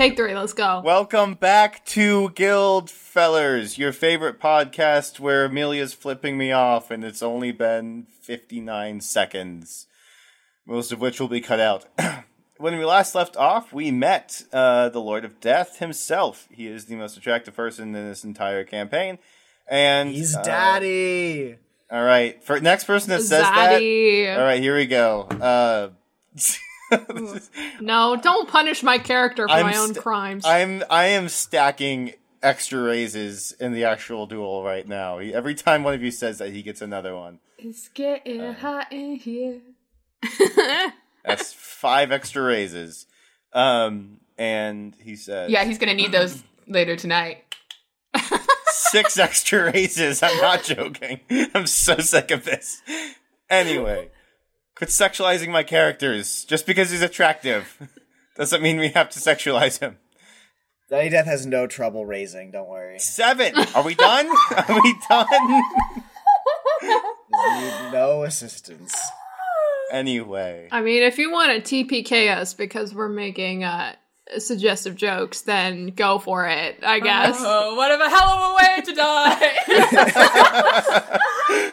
Take three. Let's go. Welcome back to Guild Fellers, your favorite podcast where Amelia's flipping me off and it's only been 59 seconds, most of which will be cut out. when we last left off, we met uh, the Lord of Death himself. He is the most attractive person in this entire campaign. And He's uh, daddy. All right, for next person that says Zaddy. that. All right, here we go. Uh, No, don't punish my character for I'm my own st- crimes. I'm I am stacking extra raises in the actual duel right now. He- Every time one of you says that, he gets another one. it's getting hot in here. That's five extra raises. Um, and he says, Yeah, he's gonna need those later tonight. six extra raises. I'm not joking. I'm so sick of this. Anyway, quit sexualizing my characters. Just because he's attractive doesn't mean we have to sexualize him. Daddy Death has no trouble raising. Don't worry. Seven. Are we done? Are we done? Need no assistance. Anyway. I mean, if you want to TPK us because we're making uh, suggestive jokes, then go for it, I guess. Oh, what a hell of a way to die!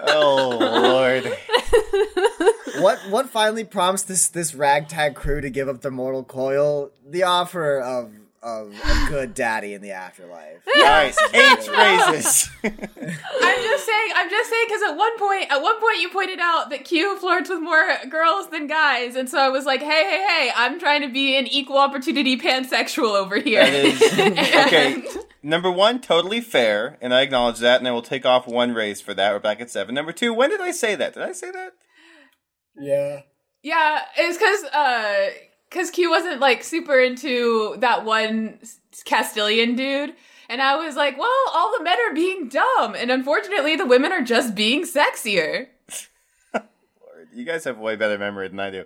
Oh lord. What what finally prompts this this ragtag crew to give up their mortal coil? The offer of of a good daddy in the afterlife. All right, eight raises. I'm just saying. I'm just saying because at one point, at one point, you pointed out that Q flirts with more girls than guys, and so I was like, "Hey, hey, hey! I'm trying to be an equal opportunity pansexual over here." That is okay. Number one, totally fair, and I acknowledge that, and I will take off one raise for that. We're back at seven. Number two, when did I say that? Did I say that? Yeah. Yeah, it's because uh, because Q wasn't like super into that one Castilian dude. And I was like, well, all the men are being dumb, and unfortunately, the women are just being sexier. You guys have way better memory than I do.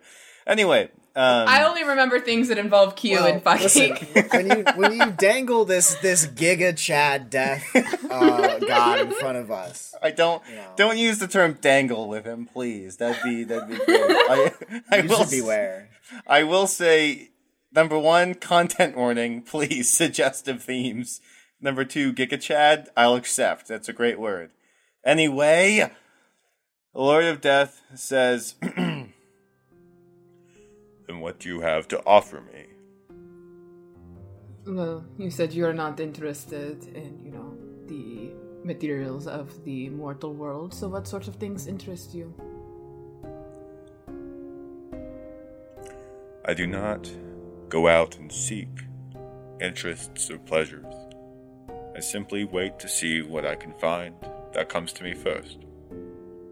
Anyway, um, I only remember things that involve Q Well, and fucking. listen, when you when you dangle this this Giga Chad death uh, god in front of us, I don't know. don't use the term dangle with him, please. That'd be that'd be great. I, I will beware. I will say, number one, content warning, please, suggestive themes. Number two, Giga Chad, I'll accept. That's a great word. Anyway, the Lord of Death says, Then what you have to offer me? well, you said you're not interested in, you know, the materials of the mortal world. So, what sorts of things interest you? I do not go out and seek interests or pleasures. I simply wait to see what I can find that comes to me first.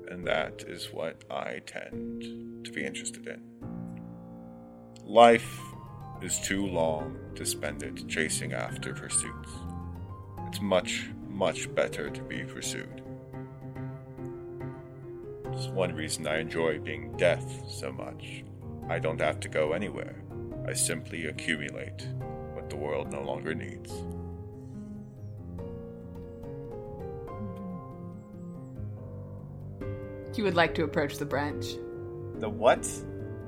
And that is what I tend to be interested in. Life is too long to spend it chasing after pursuits. It's much, much better to be pursued. It's one reason I enjoy being death so much. I don't have to go anywhere. I simply accumulate what the world no longer needs. You would like to approach the branch. The what?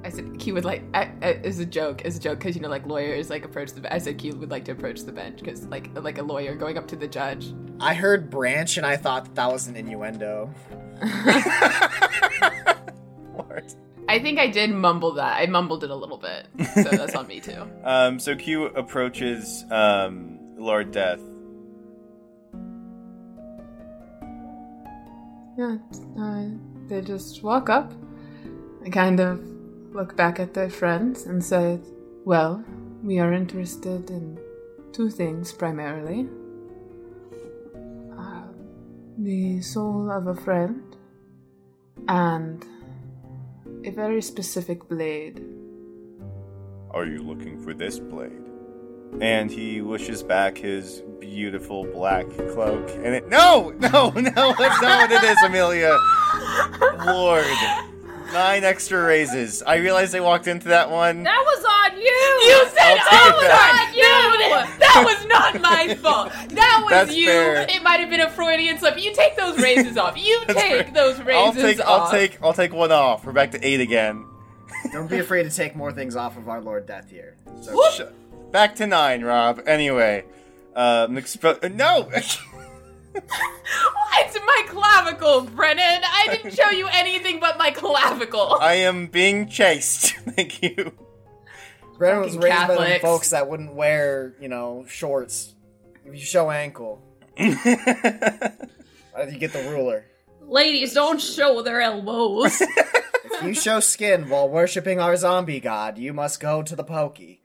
I said Q would like I, I, as a joke, as a joke, because you know, like lawyers like approach the. I said Q would like to approach the bench because like like a lawyer going up to the judge. I heard branch and I thought that, that was an innuendo. Lord. I think I did mumble that. I mumbled it a little bit, so that's on me too. Um, so Q approaches um, Lord Death. Yeah, uh, they just walk up kind of look back at their friends and said, Well, we are interested in two things primarily uh, the soul of a friend and a very specific blade. Are you looking for this blade? And he wishes back his beautiful black cloak. And it. No! No! No! That's not what it is, Amelia! Lord. Nine extra raises. I realized I walked into that one. That was on you. You said I'll take I it was back. on you. That was not my fault. That was That's you. fair. It might have been a Freudian slip. You take those raises off. You That's take fair. those raises I'll take. off. I'll take. I'll take one off. We're back to eight again. Don't be afraid to take more things off of our Lord Death here. So, Whoop. Sh- Back to nine, Rob. Anyway, um, expo- no. It's my clavicle, Brennan. I didn't show you anything but my clavicle. I am being chased. Thank you. Brennan was Fucking raised by them folks that wouldn't wear, you know, shorts. If you show ankle, you get the ruler? Ladies, don't show their elbows. If you show skin while worshipping our zombie god, you must go to the pokey.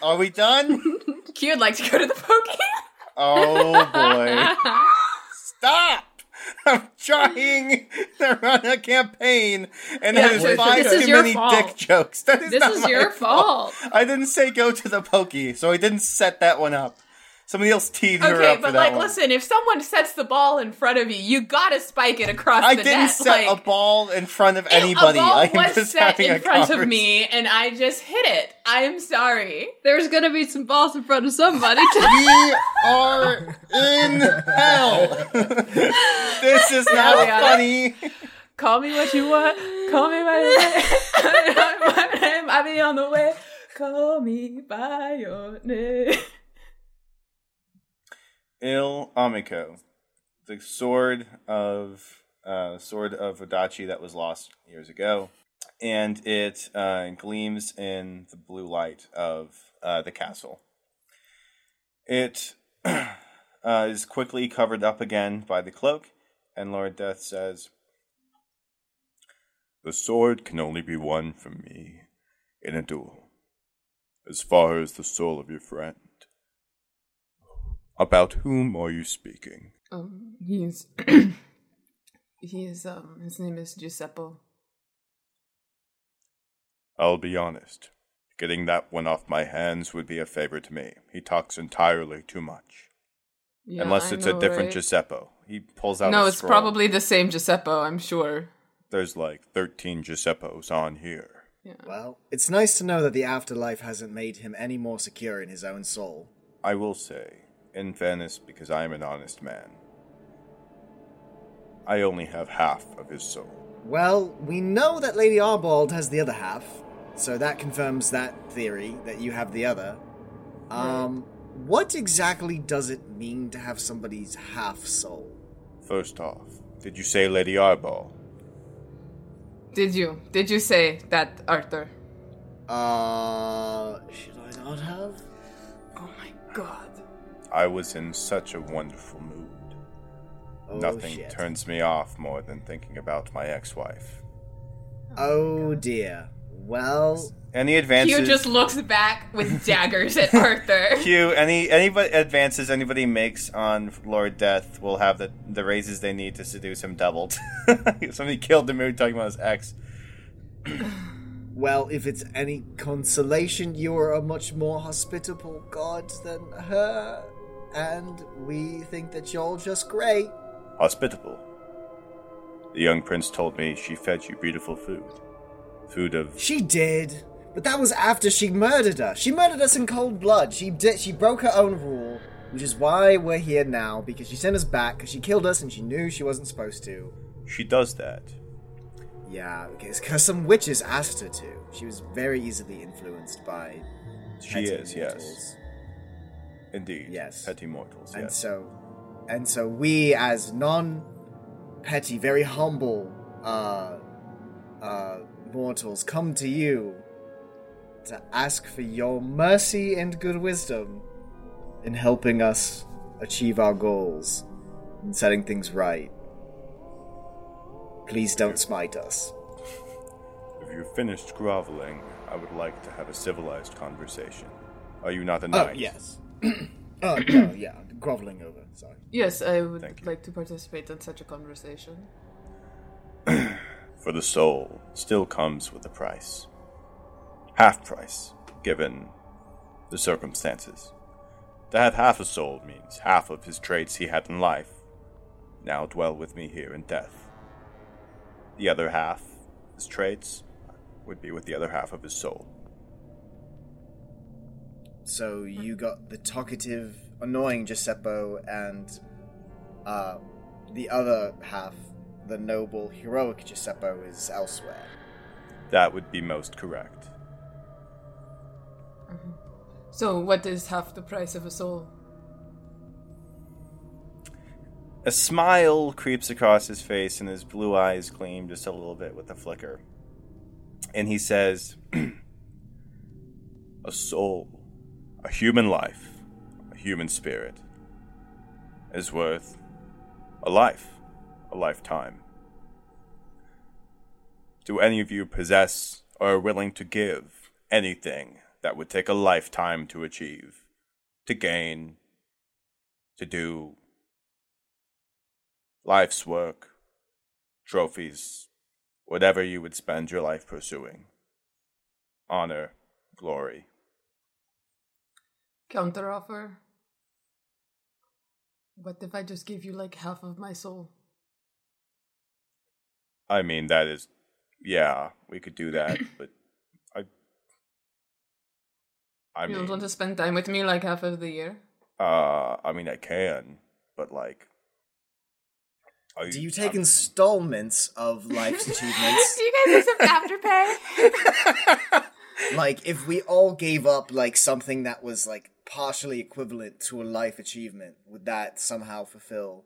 Are we done? Q would like to go to the pokey. Oh boy. Stop! I'm trying to run a campaign, and Yeah, that is five too many fault. dick jokes. That is this not is my your fault. I didn't say go to the pokey, so I didn't set that one up. Somebody else teed her Okay, up for but that like, one. listen, if someone sets the ball in front of you, you gotta spike it across I the didn't net. set like, a ball in front of it- anybody. A ball I was just set in a front of me, and I just hit it. I am sorry. There's gonna be some balls in front of somebody. We are in hell. this is not we funny. Call me what you want. Call me by your name. my name. I be on the way. Call me by your name. Il Amico, the sword of uh, sword of Odachi that was lost years ago, and it uh, gleams in the blue light of uh, the castle. It uh, is quickly covered up again by the cloak, and Lord Death says, The sword can only be won from me in a duel. As far as the soul of your friend. About whom are you speaking? Um, he's he's um his name is Giuseppe. I'll be honest. Getting that one off my hands would be a favor to me. He talks entirely too much. Yeah, Unless I it's a different right? Giuseppe. he pulls out. No, a it's scroll. probably the same Giuseppe. I'm sure. There's like 13 Giuseppos on here. Yeah. Well, it's nice to know that the afterlife hasn't made him any more secure in his own soul. I will say, in fairness, because I am an honest man, I only have half of his soul. Well, we know that Lady Arbald has the other half, so that confirms that theory that you have the other. Um, what exactly does it mean to have somebody's half soul? First off, did you say Lady Arbol? Did you? Did you say that, Arthur? Uh, should I not have? Oh my god. I was in such a wonderful mood. Oh, Nothing shit. turns me off more than thinking about my ex-wife. Oh dear. Well, Any advances? Q just looks back with daggers at Arthur. Q, any anybody advances anybody makes on Lord Death will have the the raises they need to seduce him doubled. Somebody killed the mood talking about his ex. well, if it's any consolation, you are a much more hospitable god than her, and we think that you're just great. Hospitable. The young prince told me she fed you beautiful food. Food of She did, but that was after she murdered us. She murdered us in cold blood. She did. She broke her own rule, which is why we're here now because she sent us back because she killed us and she knew she wasn't supposed to. She does that. Yeah, because some witches asked her to. She was very easily influenced by. She is, yes. Indeed. Yes. Petty mortals, And yes. so, and so we, as non-petty, very humble uh, uh, mortals, come to you to ask for your mercy and good wisdom in helping us achieve our goals and setting things right. Please don't smite us. If you've finished groveling, I would like to have a civilized conversation. Are you not a knight? Oh knight? yes. oh no, yeah, groveling over. Sorry. Yes, I would Thank you. like to participate in such a conversation. For the soul still comes with a price. Half price, given the circumstances. To have half a soul means half of his traits he had in life now dwell with me here in death. The other half, his traits, would be with the other half of his soul. So you got the talkative, annoying Giuseppe and uh, the other half, the noble, heroic Giuseppe, is elsewhere. That would be most correct. So, what is half the price of a soul? A smile creeps across his face, and his blue eyes gleam just a little bit with a flicker. And he says, A soul, a human life, a human spirit, is worth a life, a lifetime. Do any of you possess or are willing to give anything that would take a lifetime to achieve, to gain, to do life's work, trophies, whatever you would spend your life pursuing? Honor, glory. Counteroffer? What if I just give you like half of my soul? I mean, that is, yeah, we could do that, but I, I you mean, don't want to spend time with me like half of the year? uh, I mean, I can, but like, I, Do you take I'm- installments of life's achievements? Do you guys accept afterpay? like, if we all gave up like something that was like partially equivalent to a life achievement, would that somehow fulfill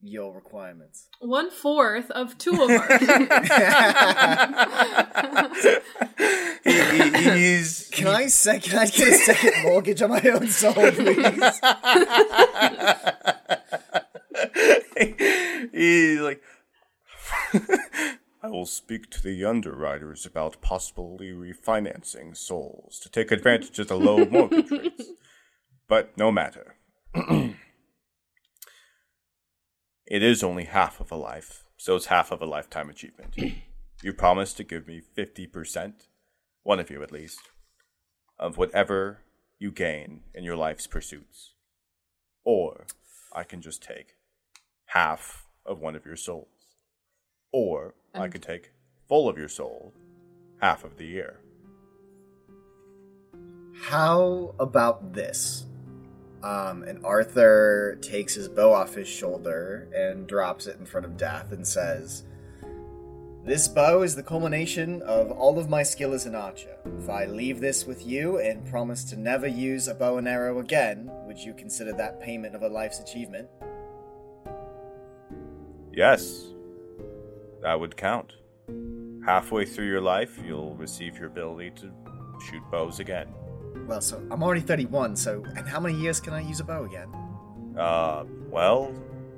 your requirements? One fourth of two of ours. he, he- he's Can I say? Can I get a second mortgage on my own soul, please? He's like, I will speak to the underwriters about possibly refinancing souls to take advantage of the low mortgage rates. But no matter. it is only half of a life, so it's half of a lifetime achievement. you promise to give me 50%, one of you at least, of whatever you gain in your life's pursuits. Or I can just take half of one of your souls. Or I could take full of your soul half of the year. How about this? Um, and Arthur takes his bow off his shoulder and drops it in front of Death and says, This bow is the culmination of all of my skill as an archer. If I leave this with you and promise to never use a bow and arrow again, would you consider that payment of a life's achievement? Yes, that would count. Halfway through your life, you'll receive your ability to shoot bows again. Well, so I'm already 31, so and how many years can I use a bow again? Uh, well,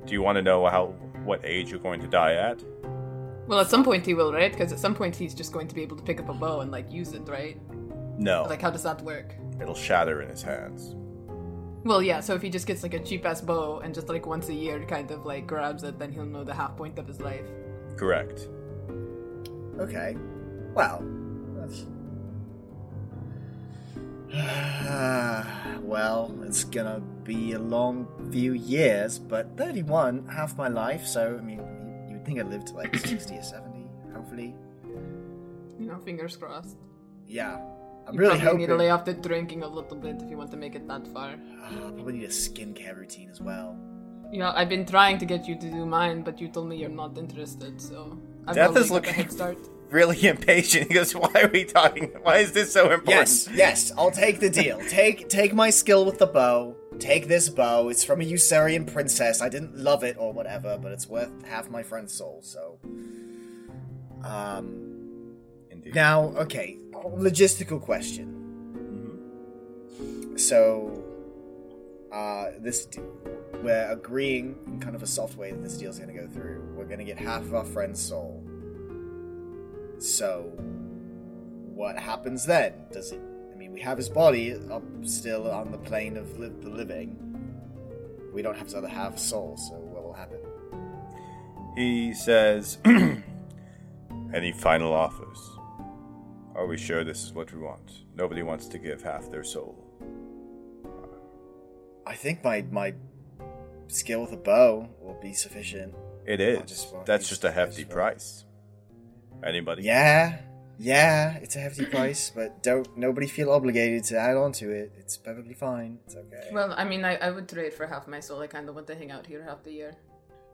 do you want to know how what age you're going to die at? well, at some point he will, right? Because at some point he's just going to be able to pick up a bow and like use it, right? No, Like, how does that work? it'll shatter in his hands. Well, yeah. So if he just gets like a cheap ass bow and just like once a year kind of like grabs it, then he'll know the half point of his life. Correct. Okay. Well, that's. well, it's gonna be a long few years, but 31, half my life, so, I mean, you- you'd think I'd live to like 60 or 70, hopefully. You know, fingers crossed. Yeah. I'm You really probably hoping. need to lay off the drinking a little bit if you want to make it that far. Ah, probably need a skincare routine as well. You know, I've been trying to get you to do mine, but you told me you're not interested, so I'm Death is building up a looking- head start. Really impatient. He goes, "Why are we talking? Why is this so important?" Yes, yes, I'll take the deal. Take take my skill with the bow. Take this bow. It's from a Usarian princess. I didn't love it or whatever, but it's worth half my friend's soul. So, um, Indeed. now okay, logistical question. So, uh, this we're agreeing in kind of a soft way that this deal's going to go through. We're going to get half of our friend's soul. So, what happens then? Does it? I mean, we have his body up still on the plane of li- the living. We don't have his other half soul. So, what will happen? He says, "Any final offers? Are we sure this is what we want? Nobody wants to give half their soul." I think my my skill with a bow will be sufficient. It is. Just That's just a hefty guys price. Anybody? Yeah, yeah, it's a hefty price, but don't nobody feel obligated to add on to it. It's perfectly fine. It's okay. Well, I mean, I, I would trade for half my soul. I kind of want to hang out here half the year.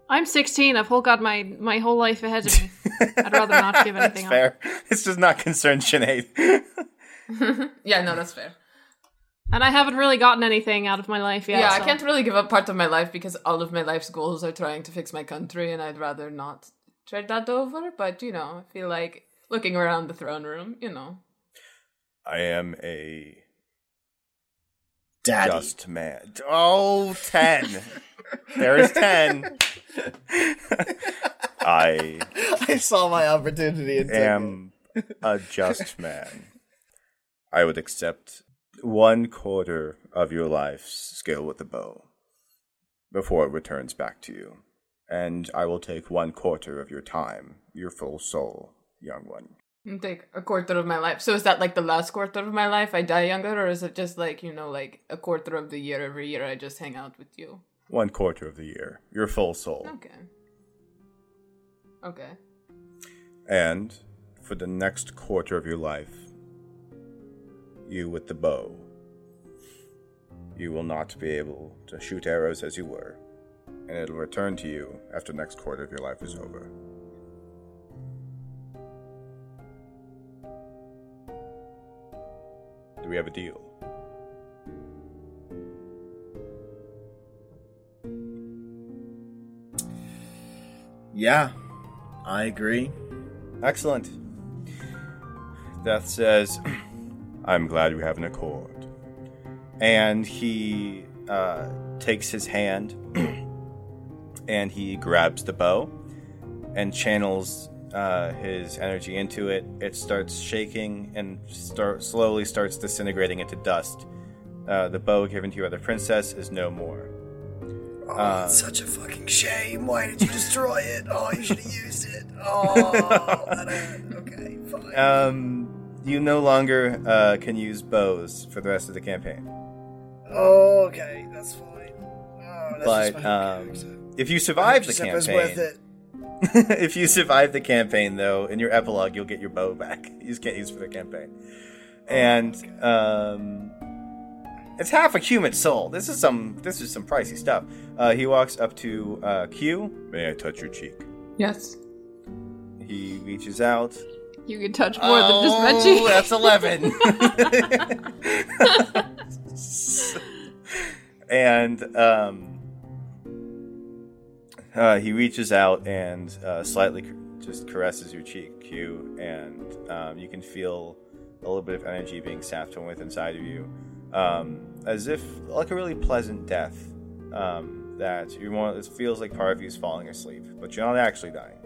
I'm 16. I've whole got my my whole life ahead of me. I'd rather not give anything That's up. fair. This does not concern Sinead. Yeah, no, that's fair. And I haven't really gotten anything out of my life yet. yeah, I can't really give up part of my life because all of my life's goals are trying to fix my country, and I'd rather not trade that over. But you know, I feel like looking around the throne room, you know. I am a Daddy. just man. Oh, 10. There's 10. I I saw my opportunity and am a just man. I would accept one quarter of your life's skill with the bow before it returns back to you. And I will take one quarter of your time, your full soul, young one. Take a quarter of my life. So is that like the last quarter of my life I die younger, or is it just like you know, like a quarter of the year every year I just hang out with you? One quarter of the year, your full soul. Okay. Okay. And for the next quarter of your life, you with the bow, you will not be able to shoot arrows as you were, and it'll return to you after the next quarter of your life is over. Do we have a deal? Yeah, I agree. Excellent. Death says, I'm glad we have an accord. And he uh, takes his hand and he grabs the bow and channels uh, his energy into it. It starts shaking and start, slowly starts disintegrating into dust. Uh, the bow given to you by the princess is no more. Oh, it's such a fucking shame. Why did you destroy it? Oh, you should have used it. Oh, okay, fine. Um, you no longer uh, can use bows for the rest of the campaign. oh, okay, that's fine. Oh, that's But, just my um, character. If you survive the campaign, worth it. if you survive the campaign, though, in your epilogue, you'll get your bow back. You just can't use it for the campaign. And um, it's half a human soul. This is some this is some pricey stuff. Uh, he walks up to uh, Q. May I touch your cheek? Yes. He reaches out. You can touch more than just cheek. Oh, that's eleven. and um, uh, he reaches out and uh, slightly just caresses your cheek, Q, and um, you can feel a little bit of energy being sapped from within inside of you, um, as if like a really pleasant death. Um, that you want, it feels like part of you is falling asleep, but you're not actually dying.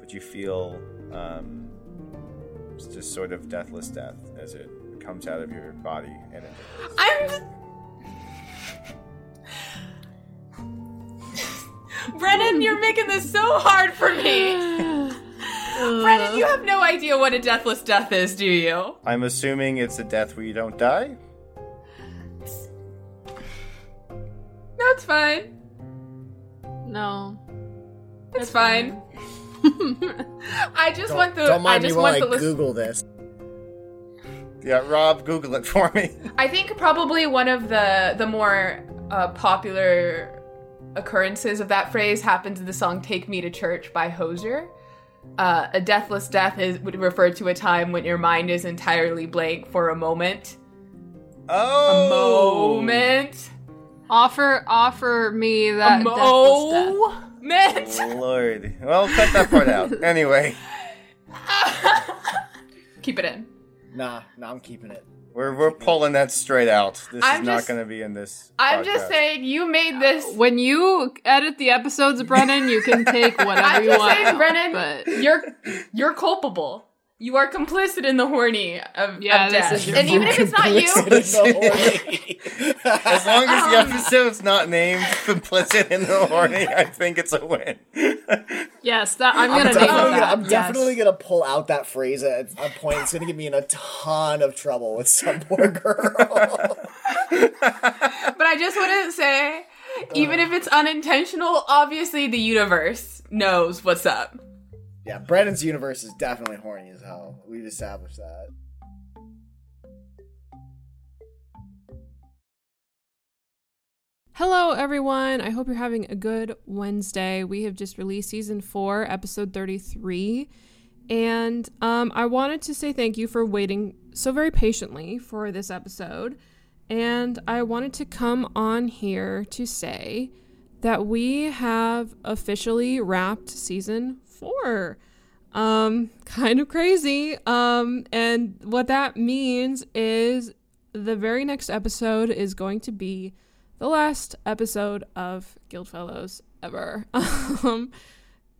But you feel um, it's just sort of deathless death as it comes out of your body and it I'm. Brennan, you're making this so hard for me. Brennan, you have no idea what a deathless death is, do you? I'm assuming it's a death where you don't die. That's fine. No. It's fine. I just Don't, want the. don't mind I me while want I the list. Google this. Yeah, Rob, Google it for me. I think probably one of the the more uh, popular occurrences of that phrase happens in the song "Take Me to Church" by Hozier. uh, a deathless death is would refer to a time when your mind is entirely blank for a moment. Oh, a Moment. Offer, offer me that a deathless death. moment. Oh, Lord. Well, cut that part out. Anyway, Keep it in. Nah, nah, I'm keeping it. we're we're pulling that straight out. This I'm is not going to be in this. I'm just saying you made this. When you edit the episodes, Brennan, you can take whatever I'm you just want. saying, Brennan, but you're you're culpable. You are complicit in the horny of, Yeah, of this death. is and even if it's not you, As long as Um, the episode's not named "Complicit in the Horny," I think it's a win. yes, that I'm I'm gonna definitely, name gonna, that. I'm yes. definitely gonna pull out that phrase at a point. It's gonna get me in a ton of trouble with some poor girl. but I just want to say, even if it's unintentional, obviously the universe knows what's up. Yeah, Brandon's universe is definitely horny as hell. We've established that. Hello, everyone. I hope you're having a good Wednesday. We have just released season four, episode 33. And um, I wanted to say thank you for waiting so very patiently for this episode. And I wanted to come on here to say that we have officially wrapped season four. Um, kind of crazy. Um, and what that means is the very next episode is going to be the last episode of Guildfellows ever. um,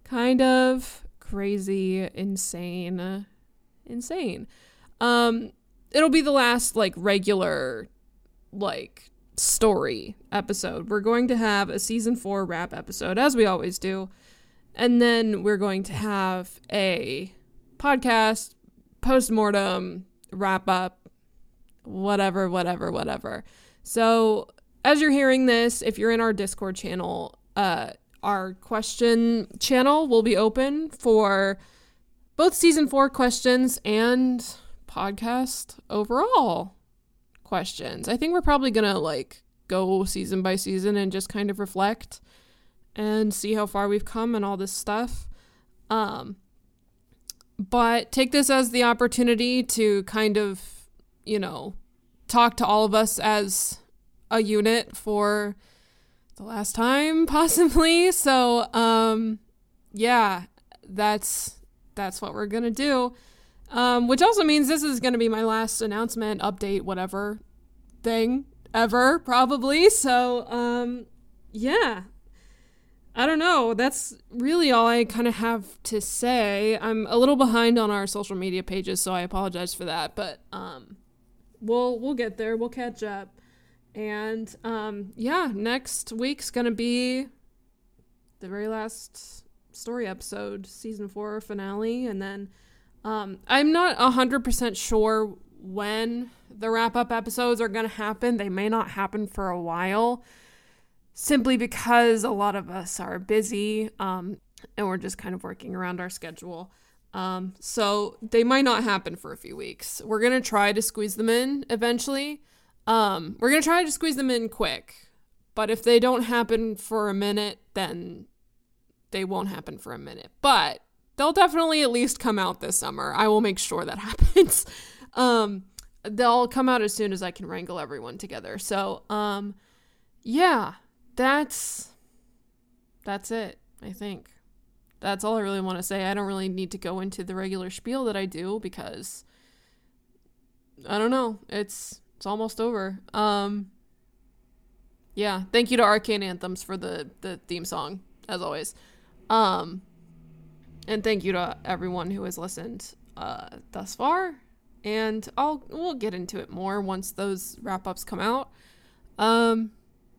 kind of crazy, insane, insane. Um, it'll be the last like regular, like story episode. We're going to have a season four wrap episode, as we always do, and then we're going to have a podcast post mortem wrap up, whatever, whatever, whatever. So as you're hearing this, if you're in our Discord channel, uh, our question channel will be open for both season four questions and podcast overall questions. I think we're probably gonna like go season by season and just kind of reflect and see how far we've come and all this stuff. Um, but take this as the opportunity to kind of, you know, talk to all of us as a unit for the last time possibly. So um yeah that's that's what we're gonna do. Um which also means this is gonna be my last announcement update whatever thing ever probably. So um yeah I don't know. That's really all I kind of have to say. I'm a little behind on our social media pages, so I apologize for that. But um, we'll we'll get there. We'll catch up. And um, yeah, next week's gonna be the very last story episode, season four finale, and then um, I'm not hundred percent sure when the wrap up episodes are gonna happen. They may not happen for a while, simply because a lot of us are busy, um, and we're just kind of working around our schedule. Um, so they might not happen for a few weeks. We're gonna try to squeeze them in eventually. Um, we're gonna try to squeeze them in quick, but if they don't happen for a minute, then they won't happen for a minute. But they'll definitely at least come out this summer. I will make sure that happens. um, they'll come out as soon as I can wrangle everyone together. So, um, yeah, that's that's it. I think that's all I really want to say. I don't really need to go into the regular spiel that I do because I don't know. It's it's almost over. Um yeah, thank you to Arcane Anthems for the the theme song as always. Um and thank you to everyone who has listened uh thus far. And I'll we'll get into it more once those wrap-ups come out. Um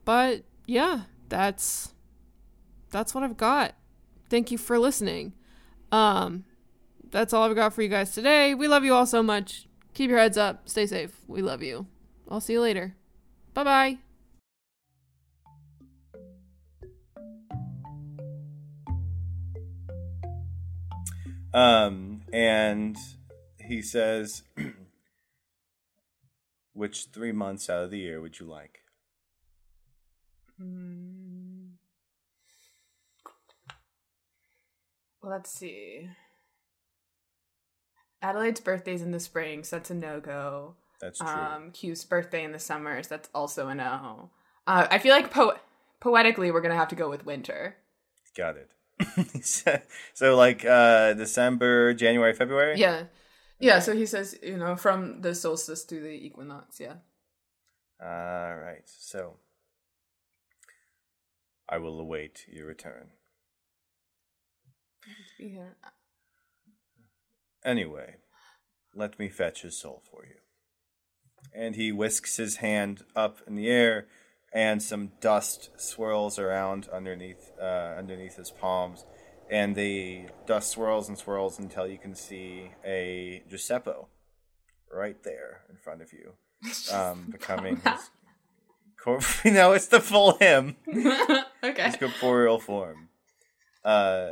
but yeah, that's that's what I've got. Thank you for listening. Um that's all I've got for you guys today. We love you all so much. Keep your heads up. Stay safe. We love you. I'll see you later. Bye bye. Um, and he says, "Which three months out of the year would you like?" Let's see. Adelaide's birthday's in the spring, so that's a no go. That's true. Um, Q's birthday in the summers, that's also a no. Uh, I feel like po- poetically, we're gonna have to go with winter. Got it. so, so, like uh December, January, February. Yeah, yeah. So he says, you know, from the solstice to the equinox. Yeah. All right. So I will await your return. Anyway, let me fetch his soul for you. And he whisks his hand up in the air, and some dust swirls around underneath uh, underneath his palms, and the dust swirls and swirls until you can see a Giuseppe right there in front of you, um, becoming his. Corp- you know, it's the full him. okay. his corporeal form. Uh,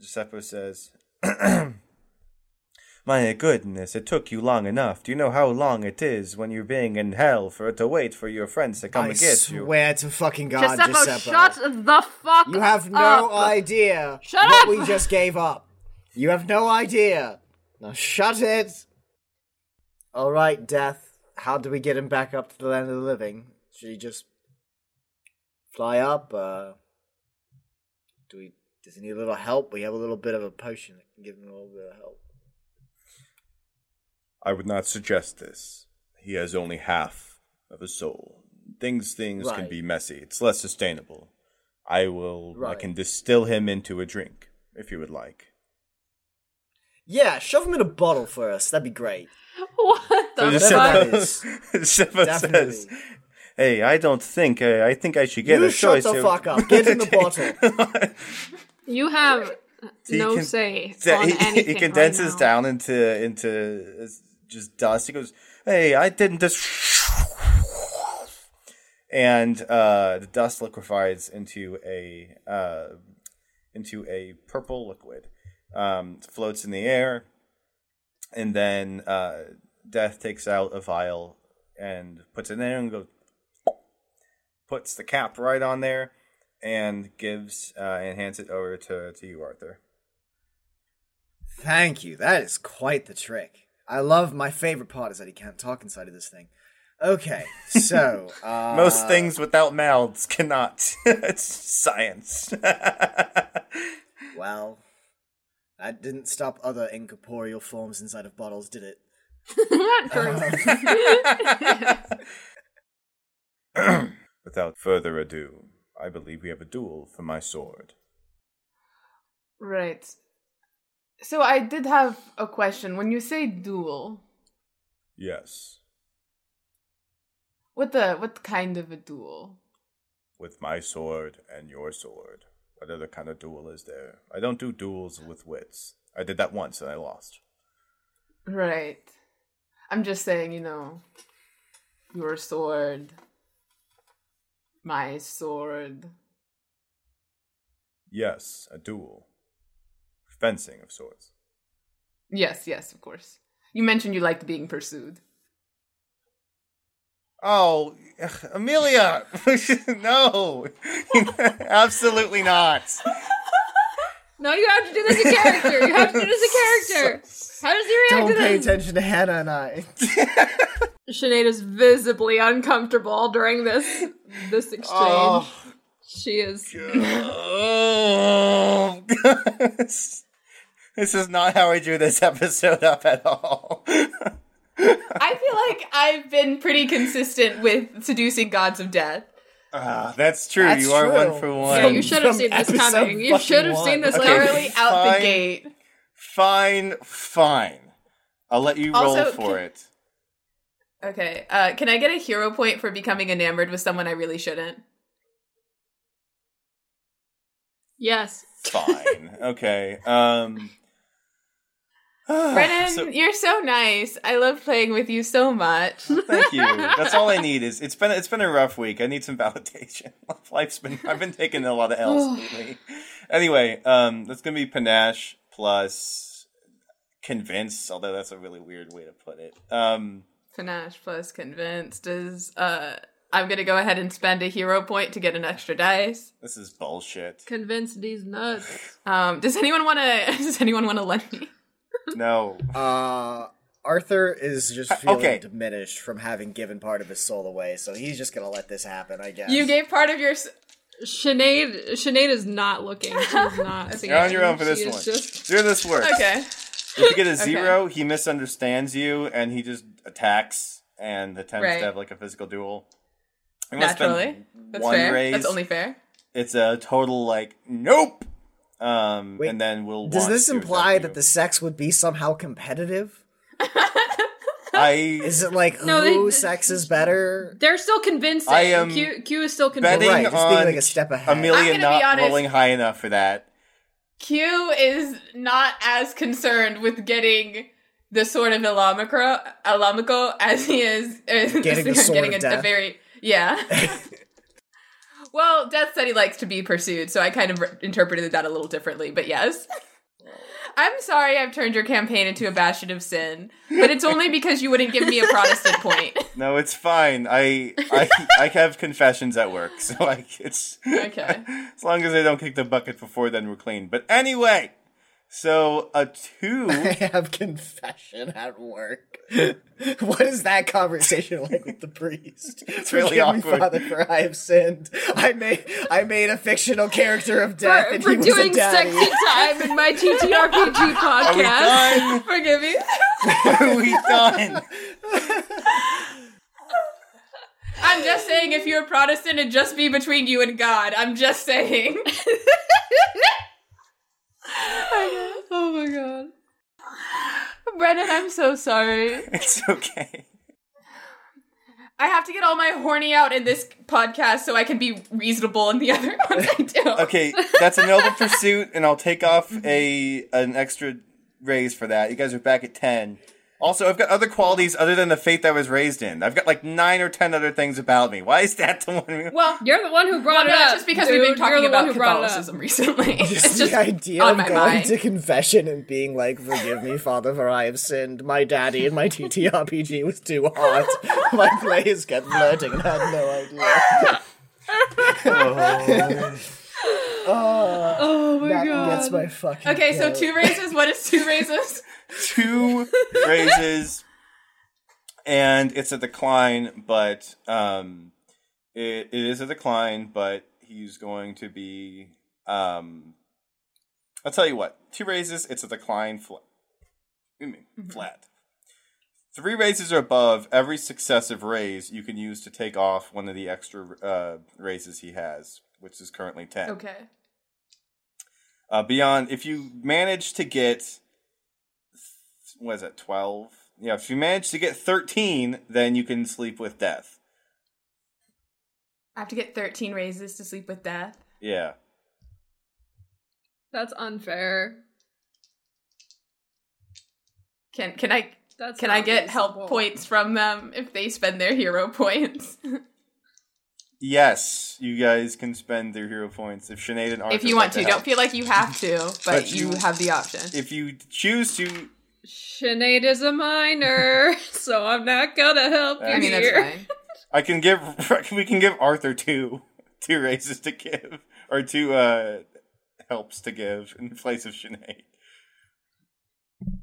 Giuseppe says, My goodness, it took you long enough. Do you know how long it is when you're being in hell for it to wait for your friends to come I and get you? swear to fucking God, Giuseppe, Giuseppe. shut the fuck You have no up. idea Shut what up! we just gave up. You have no idea. Now shut it. All right, Death. How do we get him back up to the land of the living? Should he just fly up? Uh, do we? Does he need a little help? We have a little bit of a potion that can give him a little bit of help. I would not suggest this. He has only half of a soul. Things things can be messy. It's less sustainable. I will I can distill him into a drink, if you would like. Yeah, shove him in a bottle for us. That'd be great. What the Whatever fuck? that is. Giuseppe Definitely. says, Hey, I don't think uh, I think I should get you a shut choice. the fuck up. Get in the bottle. You have He no can- say on he, anything he right condenses now. down into into uh, just dust. He goes, "Hey, I didn't just," and uh, the dust liquefies into a uh, into a purple liquid. Um, floats in the air, and then uh, Death takes out a vial and puts it in there and goes, puts the cap right on there, and gives uh, and hands it over to to you, Arthur. Thank you. That is quite the trick. I love my favorite part is that he can't talk inside of this thing. Okay, so uh, Most things without mouths cannot. it's science. Well, that didn't stop other incorporeal forms inside of bottles, did it? without further ado, I believe we have a duel for my sword. Right. So I did have a question. When you say duel, Yes, what the what kind of a duel? with my sword and your sword. What other kind of duel is there? I don't do duels with wits. I did that once and I lost. Right. I'm just saying, you know, your sword, my sword. Yes, a duel. Fencing of sorts. Yes, yes, of course. You mentioned you liked being pursued. Oh, Amelia! no! Absolutely not! No, you have to do this in character. You have to do this in character. How does he react Don't to pay attention to Hannah and I. Sinead is visibly uncomfortable during this this exchange. Oh. She is. Oh, this is not how I drew this episode up at all. I feel like I've been pretty consistent with seducing gods of death. Ah, that's true. That's you are true. one for one. Yeah, you should have seen this coming. You should have seen this one. Okay. coming. Thoroughly out the gate. Fine, fine. I'll let you roll Also, for can- it. Okay. Uh, can I get a hero point for becoming enamored with someone I really shouldn't? Yes. Fine. okay. Um. Brennan, so- you're so nice. I love playing with you so much. Thank you. That's all I need. Is it's been it's been a rough week. I need some validation. Life's been I've been taking a lot of L's lately. Anyway, um, that's gonna be panache plus convince. Although that's a really weird way to put it. Um, Panache plus convinced is uh I'm gonna go ahead and spend a hero point to get an extra dice. this is bullshit. Convince these nuts. Um does anyone wanna does anyone wanna lend me? No. Uh, Arthur is just feeling okay. diminished from having given part of his soul away, so he's just gonna let this happen, I guess. You gave part of your. s- Sinead, Sinead is not looking. She's not. You're on your own for this is one. Just, Do this works. Okay. If you get a zero, he misunderstands you and he just attacks and attempts Right. to have like a physical duel. I'm gonna spend Naturally. That's one fair. raise. That's only fair. It's a total like nope. Um, Wait, and then we'll. Does this imply that the sex would be somehow competitive? I Is it like No, they- who sex is better? they're still convincing. I am Q, Q is still convinced. betting. Right, just on like a step ahead. I'm Amelia gonna be not honest. rolling high enough for that. Q is not as concerned with getting the sword of Elamico, Elamico as he is uh, Getting the sword getting of a, a very yeah. well, Death said he likes to be pursued, so I kind of re- interpreted that a little differently. But yes, I'm sorry I've turned your campaign into a bastion of sin, but it's only because you wouldn't give me a Protestant point. No, it's fine. I I I have confessions at work, so like it's Okay. as long as I don't kick the bucket before then we're clean. But anyway, so a two. I have confession at work. what is that conversation like with the priest? It's really Forgive awkward. Me, Father, for I have sinned. I made I made a fictional character of death, for, and for he was doing a daddy. sexy time in my TTRPG Are we podcast. done? Forgive me. Are we done? I'm just saying, if you're a Protestant, it'd just be between you and God. I'm just saying. Oh my god. Brennan, I'm so sorry. It's okay. I have to get all my horny out in this podcast so I can be reasonable in the other ones I do. Okay, that's a noble pursuit, and I'll take off a an extra raise for that. You guys are back at ten. Also, I've got other qualities other than the faith I was raised in. I've got like nine or ten other things about me. Why is that the one? Well, You're the one who well, brought no, it up. it's just because we've been talking about who it. Catholicism recently. Just it's just the idea on of my going mind. to confession and being like, "Forgive me, Father, for I have sinned. My daddy and my TTRPG was too hot. My players kept flirting and I had no idea." Oh. oh my that god. gets my fucking. Okay, so two raises. What is two raises? Two raises, and it's a decline, but um, it, it is a decline, but he's going to be um. I'll tell you what. Two raises, it's a decline flat. Flat. Three raises or above, every successive raise you can use to take off one of the extra uh, raises he has, which is currently ten. Okay. Uh, beyond, if you manage to get, what is it, 12? Yeah, if you manage to get 13, then you can sleep with death. I have to get 13 raises to sleep with death. Yeah. That's unfair. Can can I That's can I get help points from them if they spend their hero points? Yes, you guys can spend their hero points if Sinead and Arthur if you want to, help. don't feel like you have to, but, But you, you- have the option. If you choose to, Sinead is a minor, so I'm not gonna help you I mean, that's here. fine. I can give, we can give Arthur two, two raises to give, or two uh, helps to give in place of Sinead.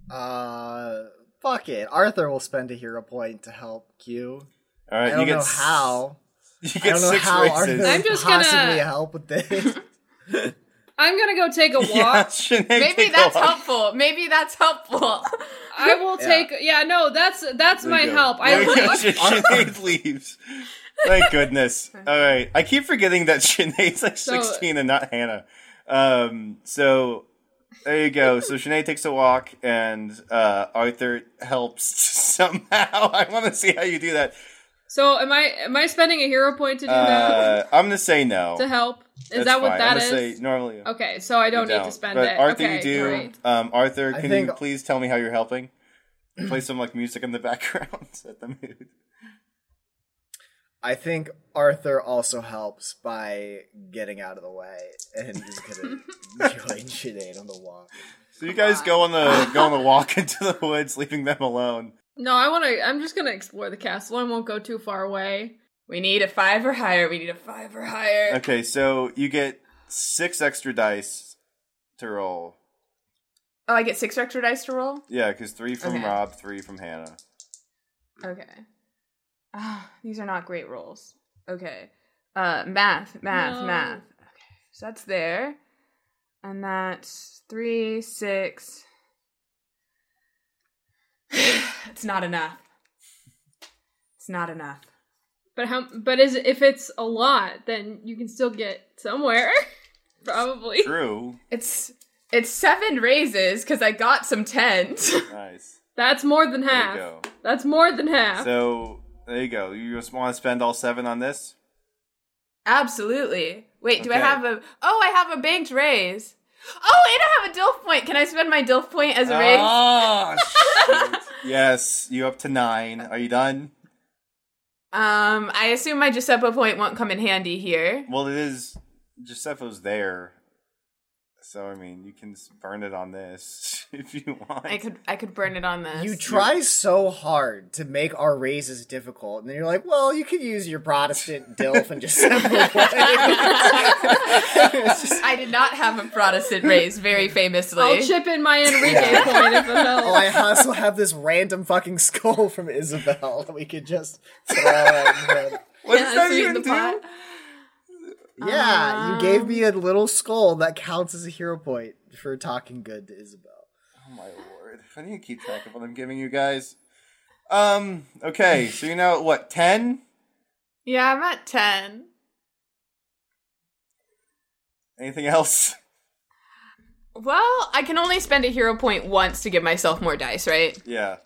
Uh, fuck it. Arthur will spend a hero point to help Q. All right, I right, don't you get know s- how. You I don't know six how raises. Arthur I'm would just gonna- possibly help with this. I'm gonna go take a walk. Yeah, Sinead, Maybe that's helpful. Maybe that's helpful. I will Yeah. take. Yeah, no, that's that's There my go. help. There you go. I Sinead leaves. Thank goodness. All right, I keep forgetting that Sinead's like So- sixteen and not Hannah. Um, so there you go. So Sinead takes a walk, and uh, Arthur helps somehow. I want to see how you do that. so am I? Am I spending a hero point to do that Uh, I'm gonna say no. to help? Is That's that what fine. that I'm is? gonna say normally. Okay, so I don't you need to spend but it. Arthur, okay, you do. great. Um, Arthur, I can think- you please tell me how you're helping? Play some like music in the background. Set the mood. I think Arthur also helps by getting out of the way and is gonna join Sinead on the walk. So you guys go on the go on the walk into the woods, leaving them alone. No, I want to. I'm just gonna explore the castle. I won't go too far away. We need a five or higher. We need a five or higher. Okay, so you get six extra dice to roll. Oh, I get six extra dice to roll. Yeah, because three from Okay. Rob, three from Hannah. Okay. Ah, these are not great rolls. Okay. Uh, math, math, No. math. Okay, so that's there, and that's three, six. it's not enough. It's not enough. But how? But is if it's a lot, then you can still get somewhere. Probably. True. It's it's seven raises because I got some tens. Nice. That's more than There half. you go. That's more than half. So there you go. You just want to spend all seven on this? Absolutely. Wait, do I have a? Oh, I have a banked raise. Oh, and I have a dill point. Can I spend my dill point as a raise? Ah, oh, shit. yes, you up to nine. Are you done? Um, I assume my Giuseppe point won't come in handy here. Well, it is. Giuseppe's there. So, I mean, you can burn it on this if you want. I could I could burn it on this. You try so hard to make our raises difficult, and then you're like, "Well, you could use your Protestant Dilf and just simplify." It's just- I did not have a Protestant raise, very famously. I'll chip in my Enrique point if it helps. oh, I also have this random fucking skull from Isabel that we could just throw at what Yeah, does that sweeten even the do? pot. Yeah, you gave me a little skull that counts as a hero point for talking good to Isabel. Oh my lord. I need to keep track of what I'm giving you guys. Um, okay, so you're now at what, 10? Yeah, I'm at ten. Anything else? Well, I can only spend a hero point once to give myself more dice, right? Yeah.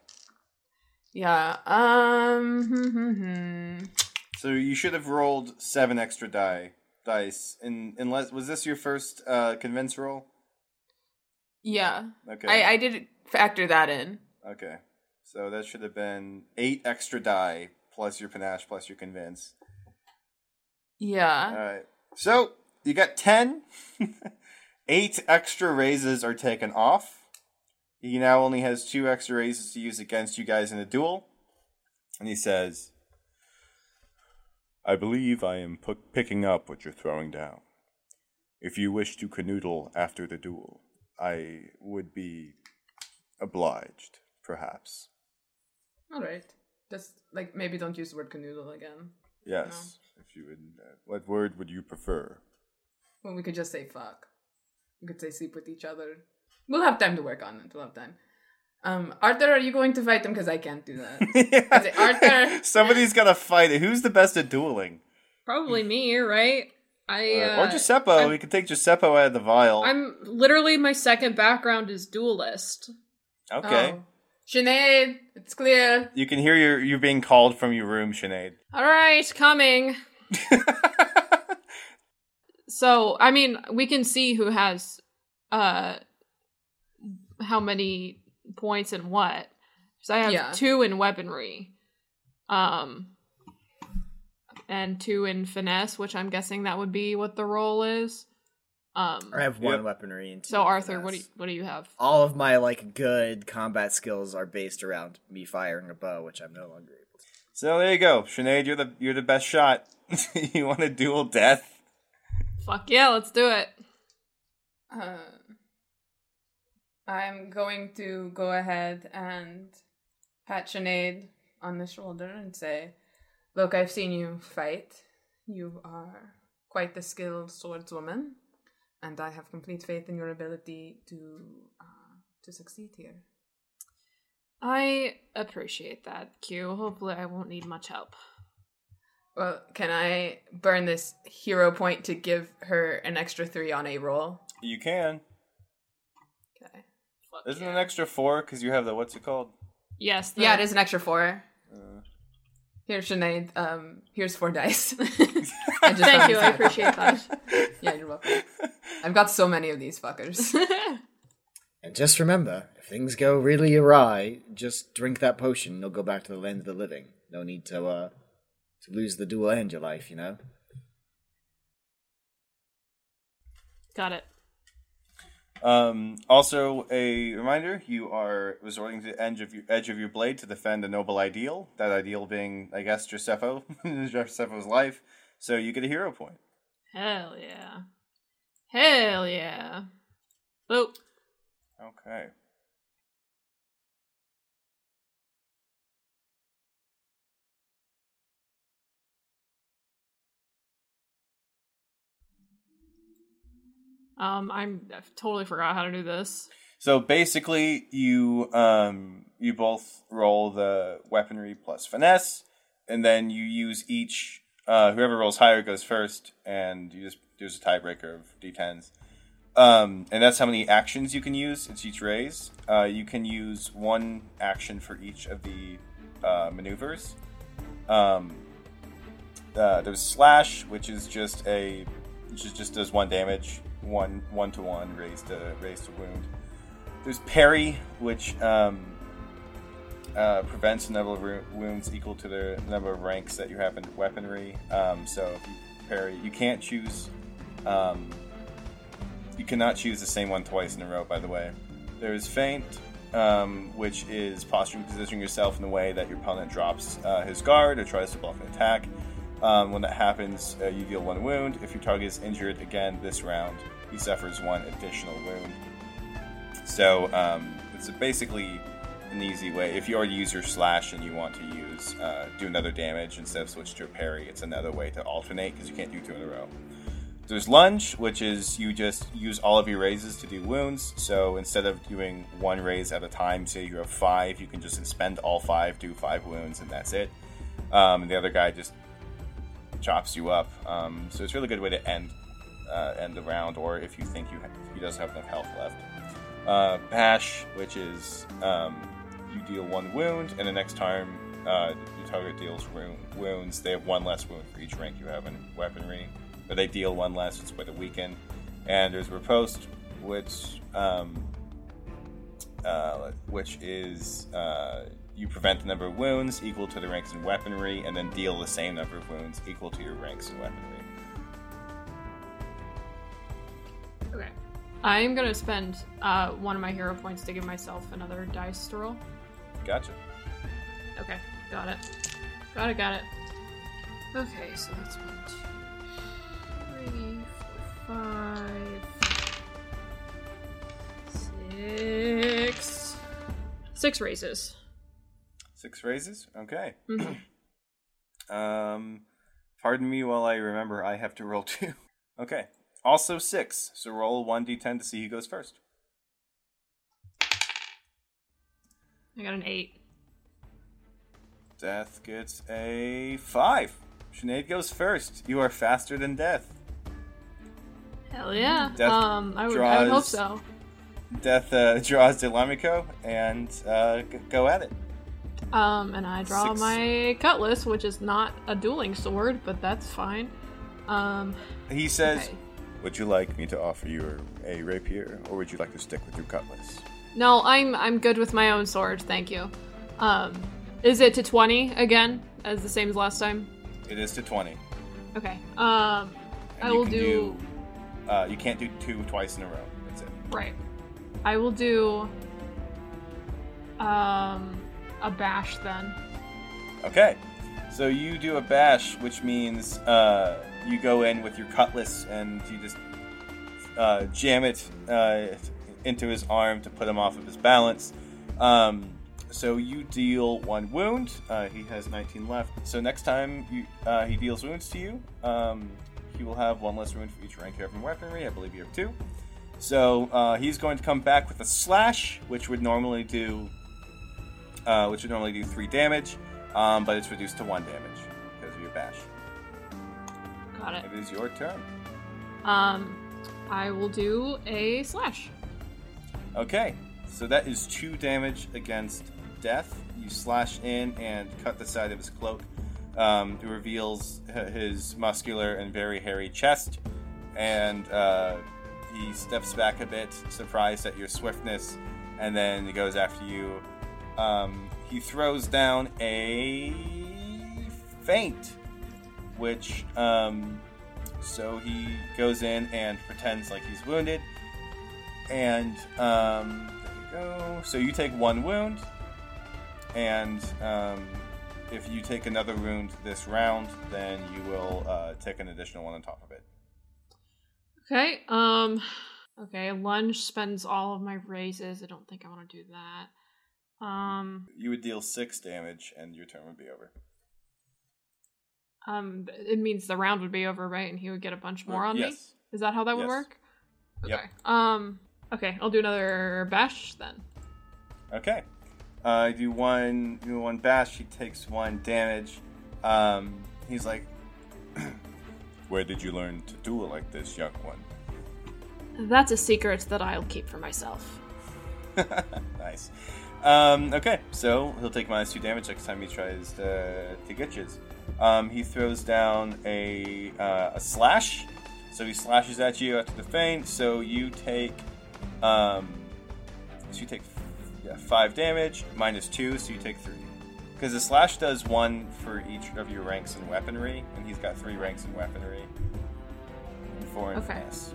Yeah. Um. hmm, hmm, hmm. So you should have rolled seven extra die dice. In unless was this your first uh convince roll? Yeah. Okay. I I did factor that in. Okay. So that should have been eight extra die plus your panache plus your convince. Yeah. Alright. So you got ten. eight extra raises are taken off. He now only has two extra raises to use against you guys in a duel. And he says, I believe I am pu- picking up what you're throwing down. If you wish to canoodle after the duel, I would be obliged, perhaps. All right. Just like maybe don't use the word canoodle again. Yes, if you would. Uh, what word would you prefer? Well, we could just say fuck. We could say sleep with each other. We'll have time to work on it. We'll have time. Um, Arthur, are you going to fight them? Because I can't do that. I Arthur. Somebody's got to fight it. Who's the best at dueling? Probably me, right? I Uh, uh, or Giuseppe. I'm- we could take Giuseppe out of the vial. I'm literally my second background is duelist. okay. Oh. Sinead, it's clear. You can hear your you're being called from your room, Sinead. All right, coming. so, I mean, we can see who has uh how many points and what. So I have Yeah. two in weaponry. Um and two in finesse, which I'm guessing that would be what the role is. Um I have one Yep. weaponry and two so Arthur, what do you what do you have? All of my like good combat skills are based around me firing a bow, which I'm no longer able to. So there you go, Sinead. You're the you're the best shot. you want to duel death? Fuck yeah, let's do it. Uh, I'm going to go ahead and pat Sinead on the shoulder and say, Look, I've seen you fight. You are quite the skilled swordswoman, and I have complete faith in your ability to uh, to succeed here. I appreciate that, Q. Hopefully I won't need much help. Well, can I burn this hero point to give her an extra three on a roll? You can. Okay. Fuck Isn't it yeah. an extra four because you have the what's it called? Yes. the- Yeah, it is an extra four. Uh, Here, Sinead. Um, here's four dice. I just Thank you. I appreciate that. Yeah, you're welcome. I've got so many of these fuckers. And just remember, if things go really awry, just drink that potion. You'll go back to the land of the living. No need to uh to lose the duel and your life, you know. Got it. Um, also, a reminder: you are resorting to the edge of your edge of your blade to defend a noble ideal. That ideal being, I guess, Giuseppe, Giuseppe's life. So you get a hero point. Hell yeah. Hell yeah. Oh, Okay. Um, I'm I totally forgot how to do this. So basically, you um you both roll the weaponry plus finesse, and then you use each. Uh, whoever rolls higher goes first, and you just there's a tiebreaker of d10s. Um, and that's how many actions you can use. It's each raise. Uh, you can use one action for each of the uh, maneuvers. Um, uh, there's slash, which is just a, which is just does one damage, one one to one, raise to raise to wound. There's parry, which um, uh, prevents the number of wounds equal to the number of ranks that you have in weaponry. Um, so if you parry, you can't choose. Um, you cannot choose the same one twice in a row. By the way, there's feint, um, which is posturing, positioning yourself in a way that your opponent drops uh, his guard or tries to block an attack. Um, when that happens, uh, you deal one wound. If your target is injured again this round, he suffers one additional wound. So um, it's basically an easy way. If you already use your slash and you want to use uh, do another damage instead of switch to a parry, it's another way to alternate because you can't do two in a row. There's lunge, which is you just use all of your raises to do wounds. So instead of doing one raise at a time, say you have five, you can just spend all five, do five wounds, and that's it. Um, and the other guy just chops you up. Um, so it's a really good way to end uh, end the round, or if you think you ha- he does have enough health left. Uh, bash, which is um, you deal one wound, and the next time uh, your target deals wo- wounds, they have one less wound for each rank you have in weaponry, but they deal one less. It's way to weaken. And there's riposte, which um, uh, which is uh, you prevent the number of wounds equal to the ranks in weaponry, and then deal the same number of wounds equal to your ranks in weaponry. Okay. I'm gonna spend uh, one of my hero points to give myself another dice to roll. Gotcha. Okay, got it. Got it, got it. Okay, so that's one, two, three, four, five, six. Six raises. Six raises. Okay. Mhm. um, pardon me while I remember I have to roll two. okay. Also six. So roll one d10 to see who goes first. I got an eight. Death gets a five. Sinead goes first. You are faster than Death. Hell yeah. Death um, I would, I would hope so. Death uh, draws Delamico and uh, g- go at it. Um, and I draw Six. my cutlass, which is not a dueling sword, but that's fine. Um, He says, Okay. Would you like me to offer you a rapier, or would you like to stick with your cutlass? no, I'm I'm good with my own sword, thank you. Um, is it to twenty again, as the same as last time? it is to 20. Okay. Um, And I will can do, uh, you can't do two twice in a row. That's it. right. I will do um a bash then. Okay. So you do a bash, which means uh, you go in with your cutlass and you just uh, jam it uh, into his arm to put him off of his balance. Um, so you deal one wound. Uh, he has 19 left. So next time you, uh, he deals wounds to you, um, he will have one less wound for each rank you have in weaponry. I believe you have two. So uh, he's going to come back with a slash, which would normally do, uh, which would normally do three damage, um, but it's reduced to one damage because of your bash. Got it. It is your turn. Um, I will do a slash. Okay, so that is two damage against death. You slash in and cut the side of his cloak. Um, it reveals his muscular and very hairy chest, and uh, he steps back a bit, surprised at your swiftness, and then he goes after you. Um, he throws down a feint, which um, so he goes in and pretends like he's wounded, and um, there you go. So you take one wound, and um, if you take another wound this round, then you will uh, take an additional one on top of it. Okay. Um, Okay, lunge spends all of my raises. I don't think I want to do that. Um, You would deal six damage, and your turn would be over. um, it means the round would be over, right? And he would get a bunch more on me. Is that how that would Yes. work? Yep. Okay. Um. Okay, I'll do another bash then. Okay. Uh, do one, do one bash. He takes one damage. Um, he's like, "Where did you learn to do it like this, young one?" That's a secret that I'll keep for myself. nice. Um, okay, so he'll take minus two damage next time he tries to, to get you. Um, he throws down a uh, a slash, so he slashes at you after the feint. So you take, um, so you take yeah, five damage minus two, so you take three. Because the slash does one for each of your ranks in weaponry, and he's got three ranks in weaponry. And four in Okay. finesse.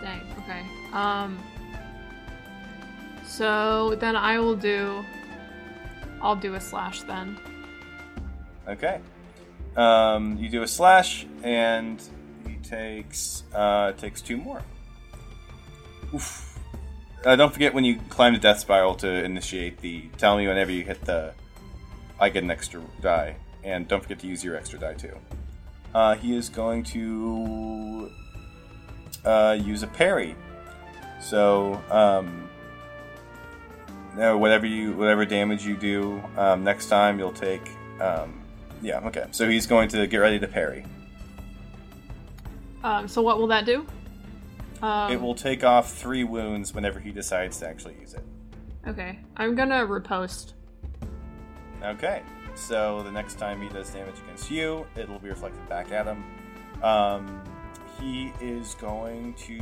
Dang. Okay. Um. So then I will do. I'll do a slash then. Okay. Um, you do a slash, and he takes uh, takes two more. Oof. Uh, don't forget when you climb the death spiral to initiate the. Tell me whenever you hit the. I get an extra die, and don't forget to use your extra die too. Uh, he is going to uh, use a parry. So, um, no, whatever you whatever damage you do um, next time, you'll take. Um, yeah, okay. So he's going to get ready to parry. Um. So what will that do? Um, it will take off three wounds whenever he decides to actually use it. Okay. I'm gonna riposte. Okay. So the next time he does damage against you, it'll be reflected back at him. Um, he is going to.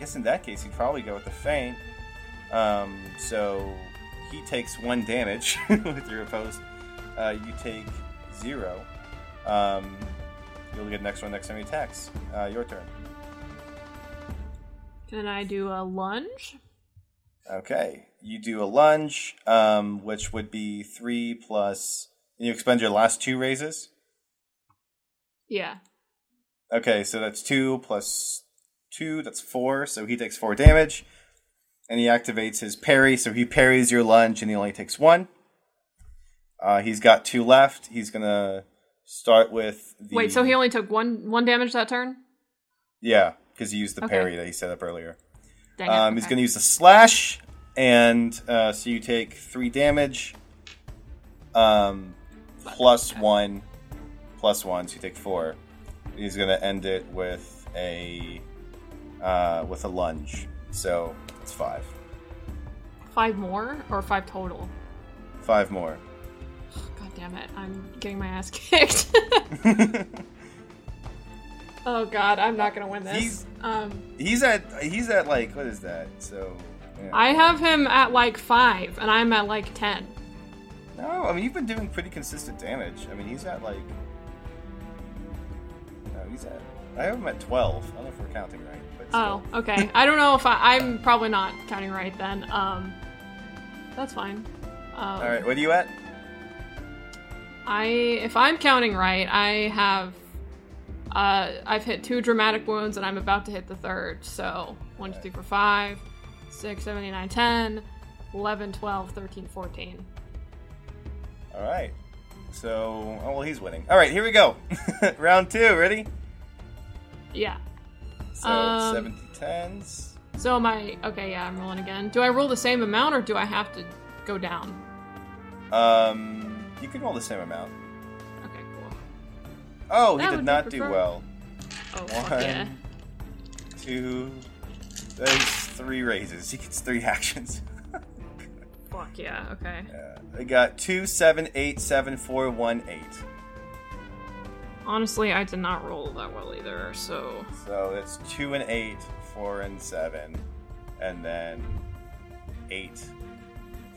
Guess in that case, he'd probably go with the feint. Um, so he takes one damage with your opposed. Uh, you take zero. Um, you'll get the next one next time he attacks. Uh, your turn. Can I do a lunge? Okay, you do a lunge, um, which would be three plus. And you expend your last two raises. Yeah. Okay, so that's two plus two. That's four. So he takes four damage, and he activates his parry. So he parries your lunge, and he only takes one. Uh, he's got two left. He's gonna start with the. Wait. So he only took one one damage that turn? yeah, because he used the Okay. parry that he set up earlier. Dang it. Um, He's going to use the slash, and uh, so you take three damage, um, plus one, plus one, so you take four. He's going to end it with a uh, with a lunge, so it's five, five more or five total. five more. God damn it! I'm getting my ass kicked. oh God, I'm not gonna win this. He's- um, He's at he's at like what is that? So yeah. I have him at like five, and I'm at like ten. no, I mean you've been doing pretty consistent damage. I mean he's at like no, he's at I have him at twelve. I don't know if we're counting right, Oh, okay. I don't know if I. I'm probably not counting right then. Um, that's fine. Um, All right, what are you at? I, if I'm counting right, I have. Uh, I've hit two dramatic wounds, and I'm about to hit the third. So one, two, three, four, five, six, seven, eight, nine, ten, eleven, twelve, thirteen, fourteen. All right. So, oh well, he's winning. All right, here we go. Round two. Ready? Yeah. So Um, seventy tens. So am I? Okay, yeah, I'm rolling again. Do I roll the same amount, or do I have to go down? Um, you can roll the same amount. Okay, cool. Oh, That he did not do well. Oh, One, yeah. two. There's three raises. He gets three actions. Fuck yeah. Okay. I got two, seven, eight, seven, four, one, eight. Honestly, I did not roll that well either. So So it's two and eight, four and seven, and then eight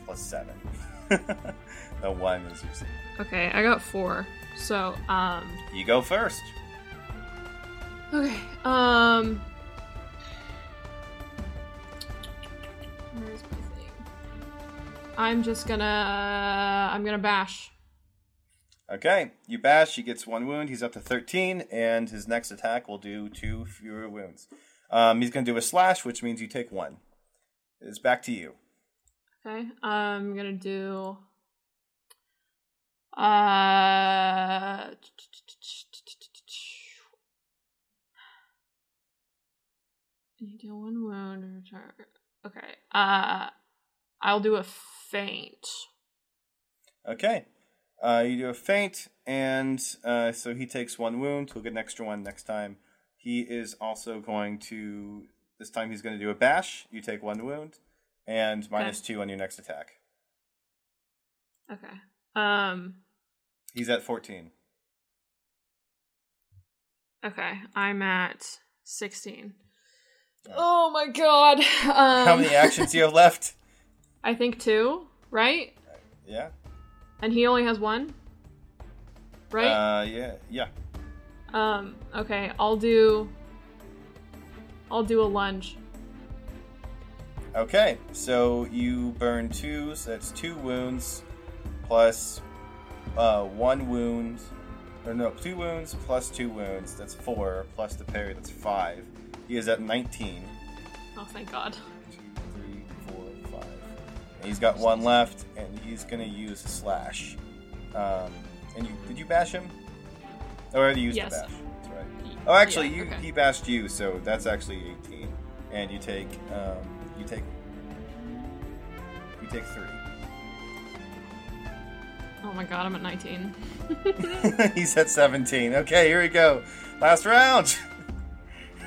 plus seven. the one is your save. okay, I got four. So um. You go first. Okay. Um. Where's my thing? I'm just gonna. I'm gonna bash. Okay, you bash. He gets one wound. He's up to thirteen, and his next attack will do two fewer wounds. Um, he's going to do a slash, which means you take one. It's back to you. Okay, I'm gonna do. Uh. You deal one wound and return. Okay. Uh, I'll do a feint. Okay. Uh, you do a feint, and uh, so he takes one wound. He'll get an extra one next time. He is also going to. This time he's going to do a bash. You take one wound, and minus two on your next attack. Okay. Um. He's at 14. Okay. I'm at sixteen. Oh my god. Um, How many actions do you have left? I think two. Right. Yeah. And he only has one. Right. Uh, yeah. Yeah. Um, okay, I'll do I'll do a lunge. Okay, so you burn two, so that's two wounds plus uh, one wound. Or no, two wounds plus two wounds. That's four. Plus the parry, that's five. He is at 19. Oh thank god. he's got one left, and he's gonna use a slash. Um, and you did you bash him? Oh, I already used Yes. the bash. That's right. Oh, actually, Yeah, you okay. he bashed you, so that's actually 18. And you take um, you take you take three. Oh my god, I'm at 19. He's at 17. Okay, here we go. Last round.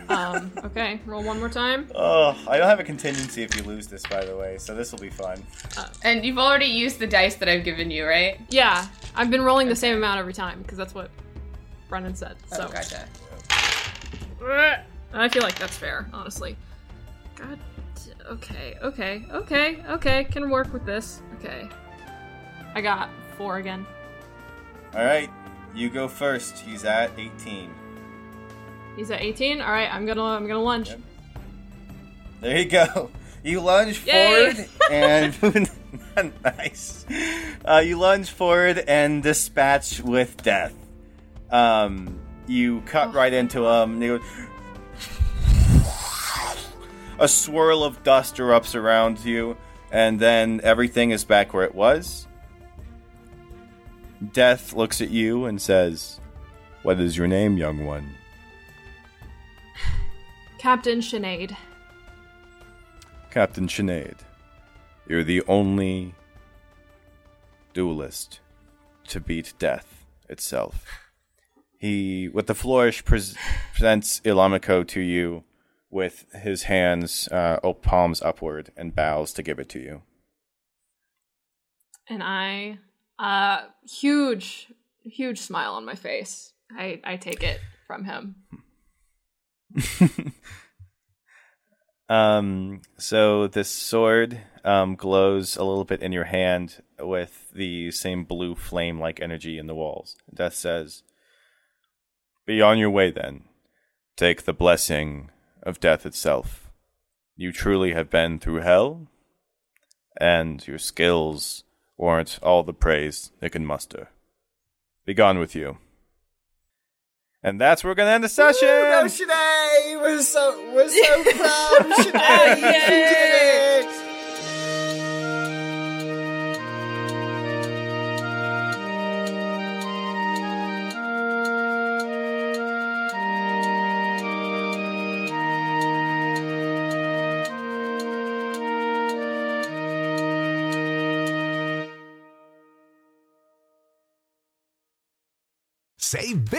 Um, okay, roll one more time. Oh, I don't have a contingency if you lose this, by the way, so this will be fun. And you've already used the dice that I've given you, right? Yeah, I've been rolling the same amount every time because that's what Brennan said. So Oh, gotcha. I feel like that's fair, honestly. God. Okay, okay, okay, okay. Can work with this. Okay. I got four again. All right, you go first. He's at 18. He's at 18. All right, I'm gonna I'm gonna lunge. Yep. There you go. You lunge Yay! forward and nice. Uh, you lunge forward and dispatch with death. Um, you cut right into him. and you- A swirl of dust erupts around you, and then everything is back where it was. Death looks at you and says, "What is your name, young one?" Captain Sinead. Captain Sinead, you're the only duelist to beat death itself. He, with the flourish, pres- presents Ilamiko to you with his hands, uh, oh, palms upward, and bows to give it to you. and I, uh, huge, huge smile on my face. I, I take it from him. Um, so this sword um, glows a little bit in your hand with the same blue flame like energy in the walls. Death says, Be on your way then. Take the blessing of death itself. You truly have been through hell, and your skills warrant all the praise they can muster. Be gone with you. And that's where we're gonna end the session. Woo, go Sinead! We're so we're so proud of Sinead. She